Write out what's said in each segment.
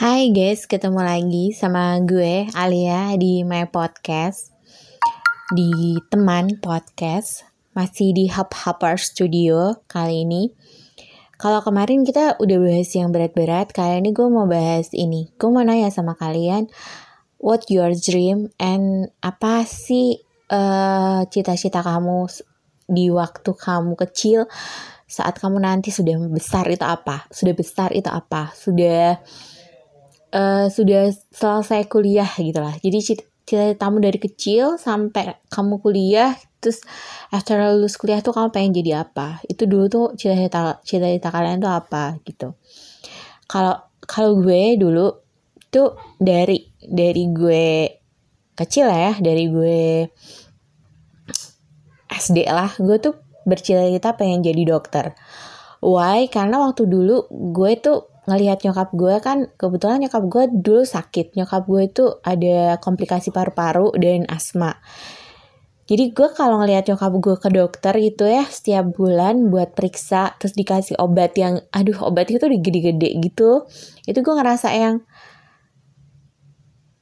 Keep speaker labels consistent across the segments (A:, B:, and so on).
A: Hai guys, ketemu lagi sama gue Alia di My Podcast Di teman podcast Masih di Hub Hopper Studio kali ini Kalau kemarin kita udah bahas yang berat-berat Kali ini gue mau bahas ini Gue mau nanya sama kalian What your dream and apa sih uh, cita-cita kamu di waktu kamu kecil saat kamu nanti sudah besar itu apa? Sudah besar itu apa? Sudah uh, sudah selesai kuliah gitu lah. Jadi cita-citamu dari kecil sampai kamu kuliah terus after lulus kuliah tuh kamu pengen jadi apa? Itu dulu tuh cita-cita cita-cita kalian tuh apa gitu. Kalau kalau gue dulu tuh dari dari gue kecil ya, dari gue SD lah, gue tuh bercita-cita pengen jadi dokter. Why? Karena waktu dulu gue tuh ngelihat nyokap gue kan kebetulan nyokap gue dulu sakit. Nyokap gue itu ada komplikasi paru-paru dan asma. Jadi gue kalau ngelihat nyokap gue ke dokter itu ya setiap bulan buat periksa terus dikasih obat yang aduh obat itu udah gede-gede gitu. Itu gue ngerasa yang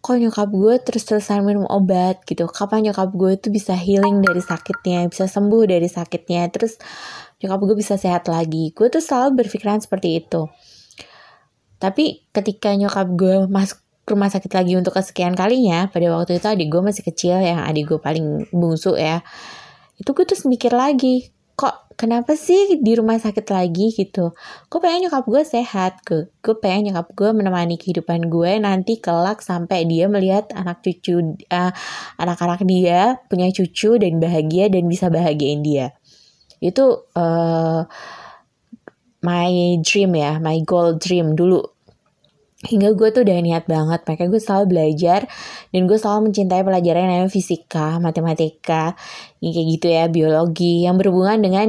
A: kok nyokap gue terus-terusan minum obat gitu? Kapan nyokap gue itu bisa healing dari sakitnya bisa sembuh dari sakitnya? Terus nyokap gue bisa sehat lagi. Gue tuh selalu berpikiran seperti itu tapi ketika nyokap gue masuk rumah sakit lagi untuk kesekian kalinya, pada waktu itu adik gue masih kecil yang adik gue paling bungsu ya. Itu gue terus mikir lagi, kok kenapa sih di rumah sakit lagi gitu? Gue pengen nyokap gue sehat, gue, gue pengen nyokap gue menemani kehidupan gue nanti kelak sampai dia melihat anak cucu, uh, anak-anak dia punya cucu dan bahagia dan bisa bahagiain dia. Itu uh, my dream ya, my goal dream dulu. Hingga gue tuh udah niat banget, makanya gue selalu belajar dan gue selalu mencintai pelajaran yang namanya fisika, matematika, yang kayak gitu ya, biologi, yang berhubungan dengan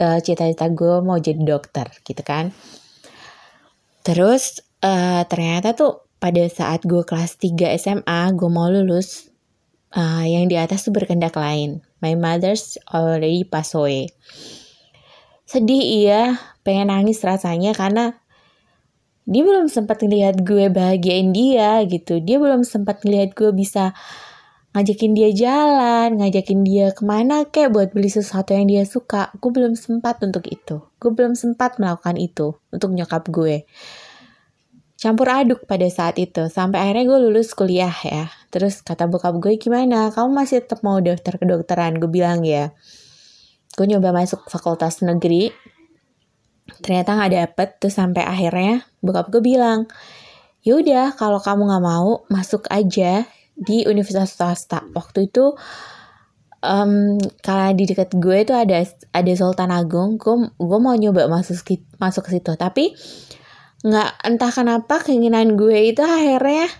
A: uh, cita-cita gue mau jadi dokter gitu kan. Terus uh, ternyata tuh pada saat gue kelas 3 SMA, gue mau lulus, uh, yang di atas tuh berkendak lain. My mother's already passed away sedih iya. Pengen nangis rasanya karena dia belum sempat ngelihat gue bahagiain dia gitu. Dia belum sempat ngelihat gue bisa ngajakin dia jalan ngajakin dia ke mana kek buat beli sesuatu yang dia suka. Gue belum sempat untuk itu. Gue belum sempat melakukan itu untuk nyokap gue. Campur aduk pada saat itu. Sampai akhirnya gue lulus kuliah ya. Terus kata bokap gue gimana? Kamu masih tetap mau daftar kedokteran? Gue bilang ya gue nyoba masuk fakultas negeri. Ternyata nggak dapet tuh sampai akhirnya bokap gue bilang yaudah kalau kamu nggak mau masuk aja di universitas swasta. Waktu itu um, karena di dekat gue itu ada ada Sultan Agung gue gue mau nyoba masuk masuk ke situ. Tapi nggak entah kenapa keinginan gue itu akhirnya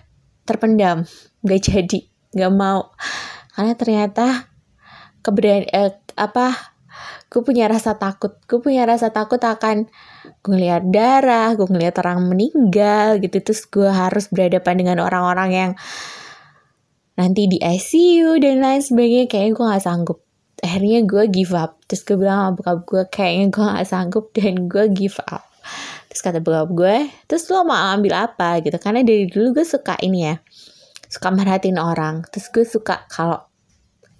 A: terpendam. Gak jadi nggak mau. Karena ternyata keberanian eh, apa gue punya rasa takut. Gue punya rasa takut akan gue ngeliat darah gue ngeliat orang meninggal gitu. Terus gue harus berhadapan dengan orang-orang yang nanti di ICU dan lain sebagainya. Kayaknya gue gak sanggup. Akhirnya gue give up. Terus gue bilang sama bokap gue kayaknya gue gak sanggup dan gue give up. Terus kata bokap gue terus lo mau ambil apa? Gitu. Karena dari dulu gue suka ini ya suka merhatiin orang. Terus gue suka kalau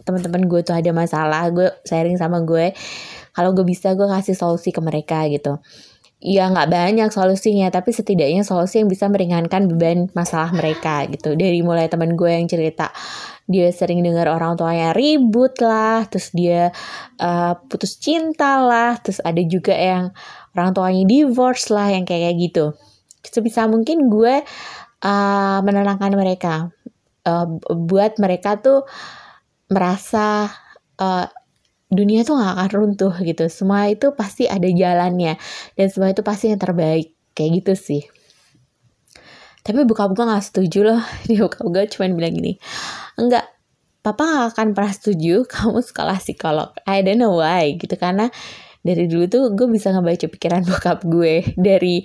A: teman-teman gue tuh ada masalah gue sharing sama gue kalau gue bisa gue kasih solusi ke mereka gitu. Ya nggak banyak solusinya tapi setidaknya solusi yang bisa meringankan beban masalah mereka gitu. Dari mulai teman gue yang cerita dia sering dengar orang tuanya ribut lah terus dia uh, putus cinta lah terus ada juga yang orang tuanya divorce lah yang kayak gitu. Sebisa mungkin gue uh, menenangkan mereka uh, buat mereka tuh merasa uh, dunia tuh gak akan runtuh gitu. Semua itu pasti ada jalannya dan semua itu pasti yang terbaik kayak gitu sih. Tapi buka gue gak setuju loh. Dia buka gue cuma bilang gini, enggak, papa gak akan pernah setuju kamu sekolah psikolog. I don't know why gitu karena dari dulu tuh gue bisa ngebaca pikiran bokap gue dari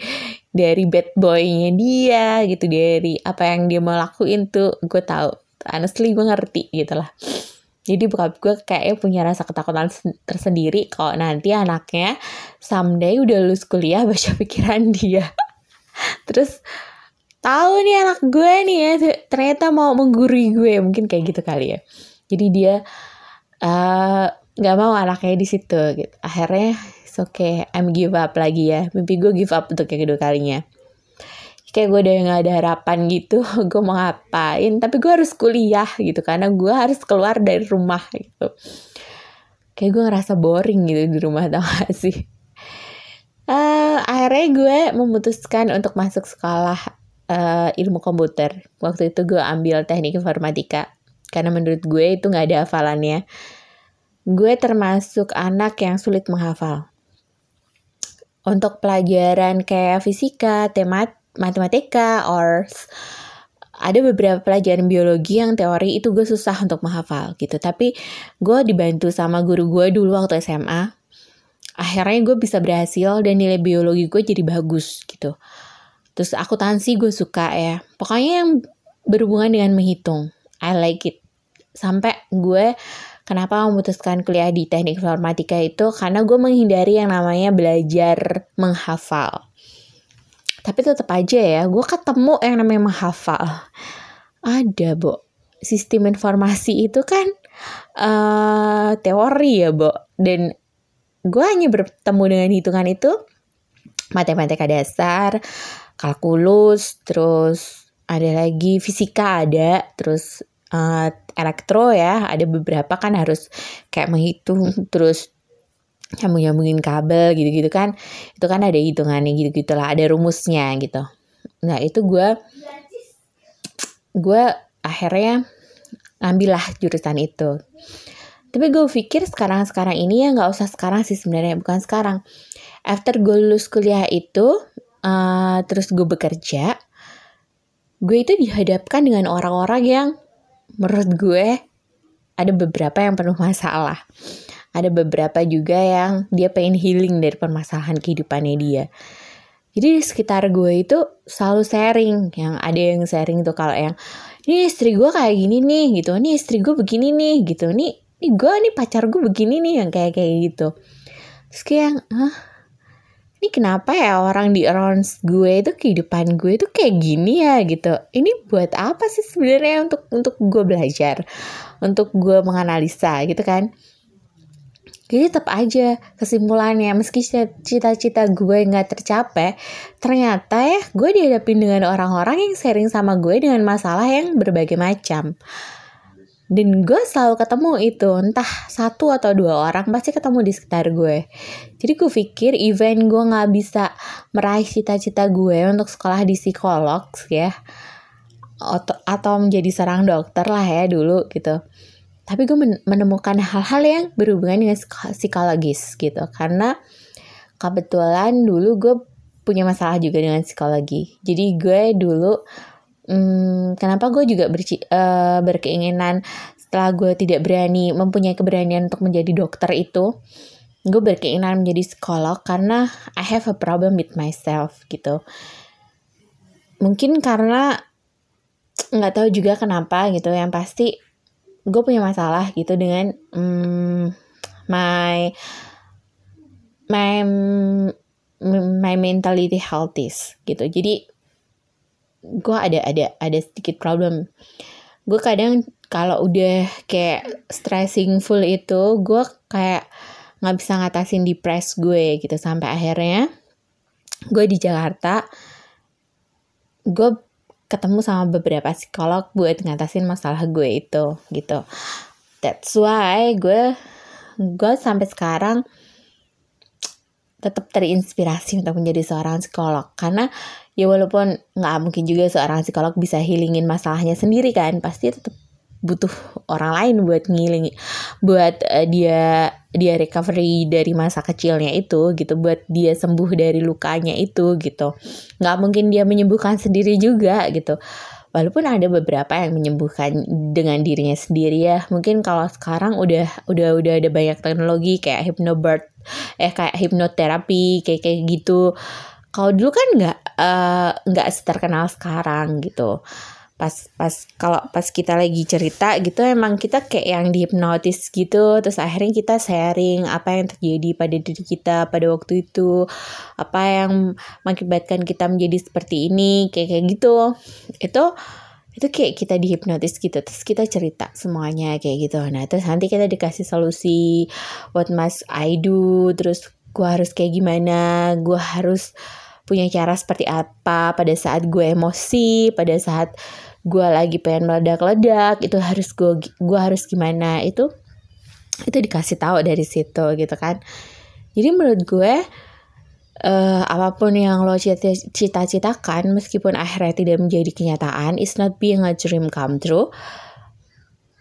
A: dari bad boynya dia gitu dari apa yang dia mau lakuin tuh gue tahu honestly gue ngerti gitu lah jadi bokap gue kayaknya punya rasa ketakutan tersendiri kalau nanti anaknya someday udah lulus kuliah baca pikiran dia. terus tahu nih anak gue nih ya ternyata mau menggurui gue. Mungkin kayak gitu kali ya. Jadi dia eh, nggak uh, mau anaknya di situ gitu. Akhirnya oke okay I'm give up lagi ya. Mimpi gue give up untuk yang kedua kalinya kayak gue udah nggak ada harapan gitu gue mau ngapain tapi gue harus kuliah gitu karena gue harus keluar dari rumah gitu kayak gue ngerasa boring gitu di rumah tau gak sih uh, akhirnya gue memutuskan untuk masuk sekolah uh, ilmu komputer. Waktu itu gue ambil teknik informatika. Karena menurut gue itu gak ada hafalannya. Gue termasuk anak yang sulit menghafal. Untuk pelajaran kayak fisika, temat, matematika, or ada beberapa pelajaran biologi yang teori itu gue susah untuk menghafal gitu. Tapi gue dibantu sama guru gue dulu waktu SMA. Akhirnya gue bisa berhasil dan nilai biologi gue jadi bagus gitu. Terus akuntansi gue suka ya. Pokoknya yang berhubungan dengan menghitung. I like it. Sampai gue kenapa memutuskan kuliah di teknik informatika itu karena gue menghindari yang namanya belajar menghafal. Tapi tetap aja ya, gue ketemu yang namanya menghafal. Ada, Bo. Sistem informasi itu kan uh, teori ya, Bo. Dan gue hanya bertemu dengan hitungan itu matematika dasar, kalkulus, terus ada lagi fisika ada, terus uh, elektro ya, ada beberapa kan harus kayak menghitung terus nyambung-nyambungin kabel gitu-gitu kan. Itu kan ada hitungannya gitu-gitu lah, ada rumusnya gitu. Nah, itu gue gue akhirnya ngambil lah jurusan itu. Tapi gue pikir sekarang-sekarang ini ya nggak usah sekarang sih sebenarnya, bukan sekarang. After gue lulus kuliah itu, uh, terus gue bekerja, gue itu dihadapkan dengan orang-orang yang menurut gue ada beberapa yang penuh masalah. Ada beberapa juga yang dia pengen healing dari permasalahan kehidupannya dia. Jadi di sekitar gue itu selalu sharing. Yang ada yang sharing tuh kalau yang ini istri gue kayak gini nih gitu. Ini istri gue begini nih gitu. Nih, nih gue nih pacar gue begini nih yang kayak kayak gitu. Terus kayak yang, ah ini kenapa ya orang di around gue itu kehidupan gue itu kayak gini ya gitu ini buat apa sih sebenarnya untuk untuk gue belajar untuk gue menganalisa gitu kan jadi tetap aja kesimpulannya meski cita-cita gue nggak tercapai ternyata ya gue dihadapin dengan orang-orang yang sharing sama gue dengan masalah yang berbagai macam. Dan gue selalu ketemu itu entah satu atau dua orang pasti ketemu di sekitar gue. Jadi gue pikir event gue nggak bisa meraih cita-cita gue untuk sekolah di psikolog ya atau, atau menjadi seorang dokter lah ya dulu gitu tapi gue menemukan hal-hal yang berhubungan dengan psikologis gitu. Karena kebetulan dulu gue punya masalah juga dengan psikologi. Jadi gue dulu hmm, kenapa gue juga ber, uh, berkeinginan setelah gue tidak berani mempunyai keberanian untuk menjadi dokter itu gue berkeinginan menjadi psikolog karena I have a problem with myself gitu. Mungkin karena nggak tahu juga kenapa gitu. Yang pasti gue punya masalah gitu dengan um, my my my mentality healthy gitu. Jadi gue ada ada ada sedikit problem. Gue kadang kalau udah kayak stressing full itu gue kayak nggak bisa ngatasin depres gue gitu. Sampai akhirnya gue di Jakarta gue ketemu sama beberapa psikolog buat ngatasin masalah gue itu gitu. That's why gue gue sampai sekarang tetap terinspirasi untuk menjadi seorang psikolog. Karena ya walaupun nggak mungkin juga seorang psikolog bisa healingin masalahnya sendiri kan pasti tetap butuh orang lain buat ngiling buat uh, dia dia recovery dari masa kecilnya itu gitu buat dia sembuh dari lukanya itu gitu. Nggak mungkin dia menyembuhkan sendiri juga gitu. Walaupun ada beberapa yang menyembuhkan dengan dirinya sendiri ya. Mungkin kalau sekarang udah udah udah ada banyak teknologi kayak hypnobird eh kayak hipnoterapi kayak kayak gitu. Kalau dulu kan nggak uh, nggak terkenal sekarang gitu pas pas kalau pas kita lagi cerita gitu emang kita kayak yang dihipnotis gitu. Terus akhirnya kita sharing apa yang terjadi pada diri kita pada waktu itu. Apa yang mengakibatkan kita menjadi seperti ini kayak kayak gitu. Itu itu kayak kita dihipnotis gitu. Terus kita cerita semuanya kayak gitu. Nah terus nanti kita dikasih solusi what must I do terus gua harus kayak gimana? Gua harus punya cara seperti apa pada saat gue emosi pada saat gue lagi pengen meledak-ledak itu harus gue gue harus gimana itu itu dikasih tahu dari situ gitu kan jadi menurut gue uh, apa pun yang lo cita-citakan meskipun akhirnya tidak menjadi kenyataan it's not being a dream come true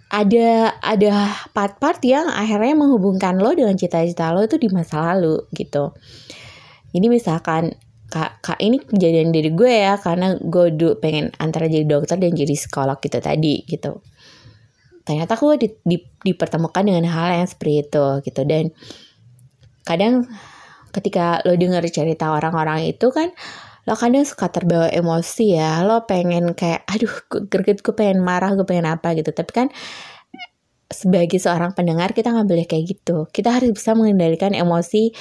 A: ada ada part-part yang akhirnya menghubungkan lo dengan cita-cita lo itu di masa lalu gitu. Jadi misalkan kak kak ini kejadian dari gue ya karena gue dulu pengen antara jadi dokter dan jadi psikolog gitu tadi gitu. Ternyata aku di, di, dipertemukan dengan hal yang seperti itu gitu. Dan kadang ketika lo dengar cerita orang-orang itu kan lo kadang suka terbawa emosi ya. Lo pengen kayak aduh greget gue pengen marah gue pengen apa gitu. Tapi kan sebagai seorang pendengar kita nggak boleh kayak gitu. Kita harus bisa mengendalikan emosi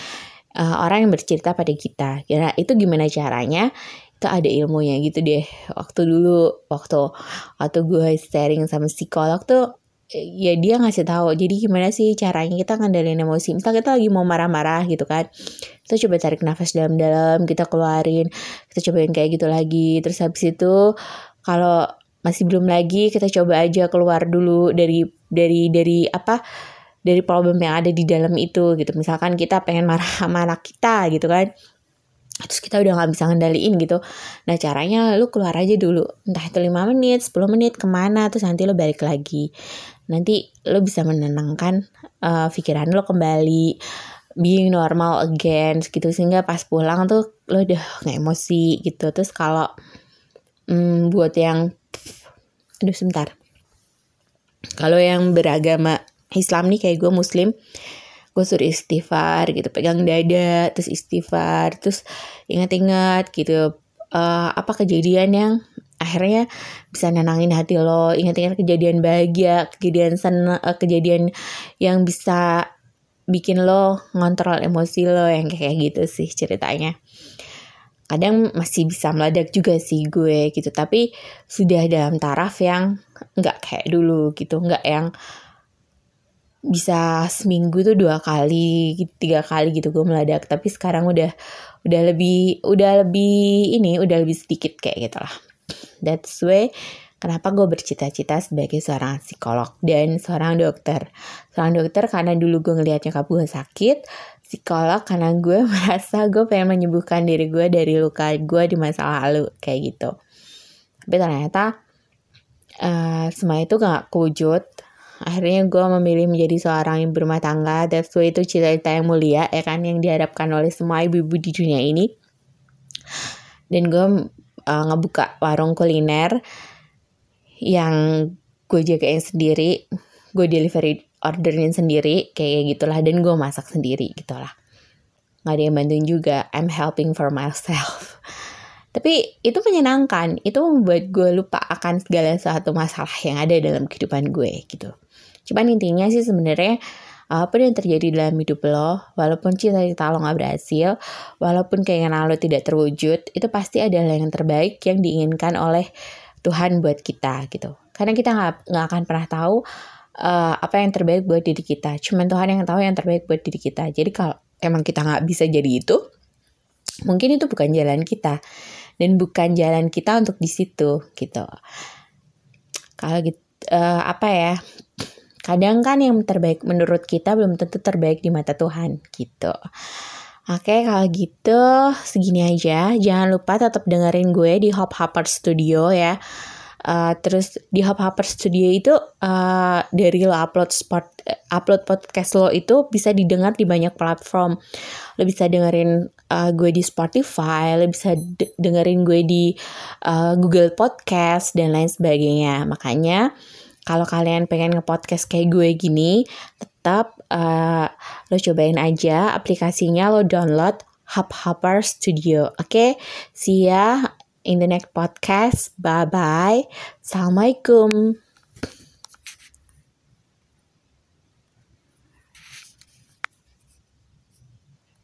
A: uh, orang yang bercerita pada kita. Kira itu gimana caranya? Itu ada ilmunya gitu deh. Waktu dulu waktu waktu gue sharing sama psikolog tuh ya dia ngasih tahu jadi gimana sih caranya kita ngandelin emosi misal kita lagi mau marah-marah gitu kan kita coba tarik nafas dalam-dalam kita keluarin kita cobain kayak gitu lagi terus habis itu kalau masih belum lagi kita coba aja keluar dulu dari dari dari apa dari problem yang ada di dalam itu gitu. Misalkan kita pengen marah sama anak kita gitu kan. Terus kita udah nggak bisa ngendaliin gitu. Nah caranya lu keluar aja dulu. Entah itu 5 menit 10 menit ke mana terus nanti lu balik lagi. Nanti lu bisa menenangkan uh, pikiran lu kembali. Being normal again gitu. Sehingga pas pulang tuh lo udah nggak emosi gitu. Terus kalau hmm, buat yang aduh sebentar. Kalau yang beragama Islam nih kayak gue muslim gue suruh istighfar gitu pegang dada terus istighfar terus ingat-ingat gitu uh, apa kejadian yang akhirnya bisa nenangin hati lo. Ingat-ingat kejadian bahagia kejadian senang uh, kejadian yang bisa bikin lo ngontrol emosi lo yang kayak gitu sih ceritanya. Kadang masih bisa meledak juga sih gue gitu tapi sudah dalam taraf yang nggak kayak dulu gitu nggak yang bisa seminggu tuh dua kali tiga kali gitu gue meledak. Tapi sekarang udah udah lebih udah lebih ini udah lebih sedikit kayak gitu lah. That's way kenapa gue bercita-cita sebagai seorang psikolog dan seorang dokter. Seorang dokter karena dulu gue ngeliat nyokap gue sakit psikolog karena gue merasa gue pengen menyembuhkan diri gue dari luka gue di masa lalu kayak gitu. Tapi ternyata uh, semua itu gak kewujud akhirnya gue memilih menjadi seorang yang berumah tangga. That's why itu cita-cita yang mulia ya kan yang diharapkan oleh semua ibu-ibu di dunia ini. Dan gue uh, ngebuka warung kuliner yang gue jagain sendiri. Gue delivery orderin sendiri kayak gitulah. Dan gue masak sendiri gitulah. Nggak ada yang bantuin juga. I'm helping for myself tapi itu menyenangkan itu membuat gue lupa akan segala satu masalah yang ada dalam kehidupan gue gitu Cuman intinya sih sebenarnya apa pun yang terjadi dalam hidup lo, walaupun cita-cita lo gak berhasil, walaupun keinginan lo tidak terwujud, itu pasti adalah yang terbaik yang diinginkan oleh Tuhan buat kita gitu. Karena kita nggak nggak akan pernah tahu uh, apa yang terbaik buat diri kita. Cuman Tuhan yang tahu yang terbaik buat diri kita. Jadi kalau emang kita nggak bisa jadi itu, mungkin itu bukan jalan kita dan bukan jalan kita untuk di situ gitu. Kalau gitu uh, apa ya Kadang kan yang terbaik menurut kita belum tentu terbaik di mata Tuhan gitu. Oke, kalau gitu segini aja. Jangan lupa tetap dengerin gue di Hop Hopper Studio ya. Uh, terus di Hop Hopper Studio itu uh, dari lo upload sport upload podcast lo itu bisa didengar di banyak platform. Lo bisa dengerin uh, gue di Spotify, lo bisa dengerin gue di uh, Google Podcast dan lain sebagainya. Makanya kalau kalian pengen nge-podcast kayak gue gini, tetap uh, lo cobain aja aplikasinya lo download Hub Hopper Studio. Oke, okay? see ya in the next podcast. Bye bye. Assalamualaikum.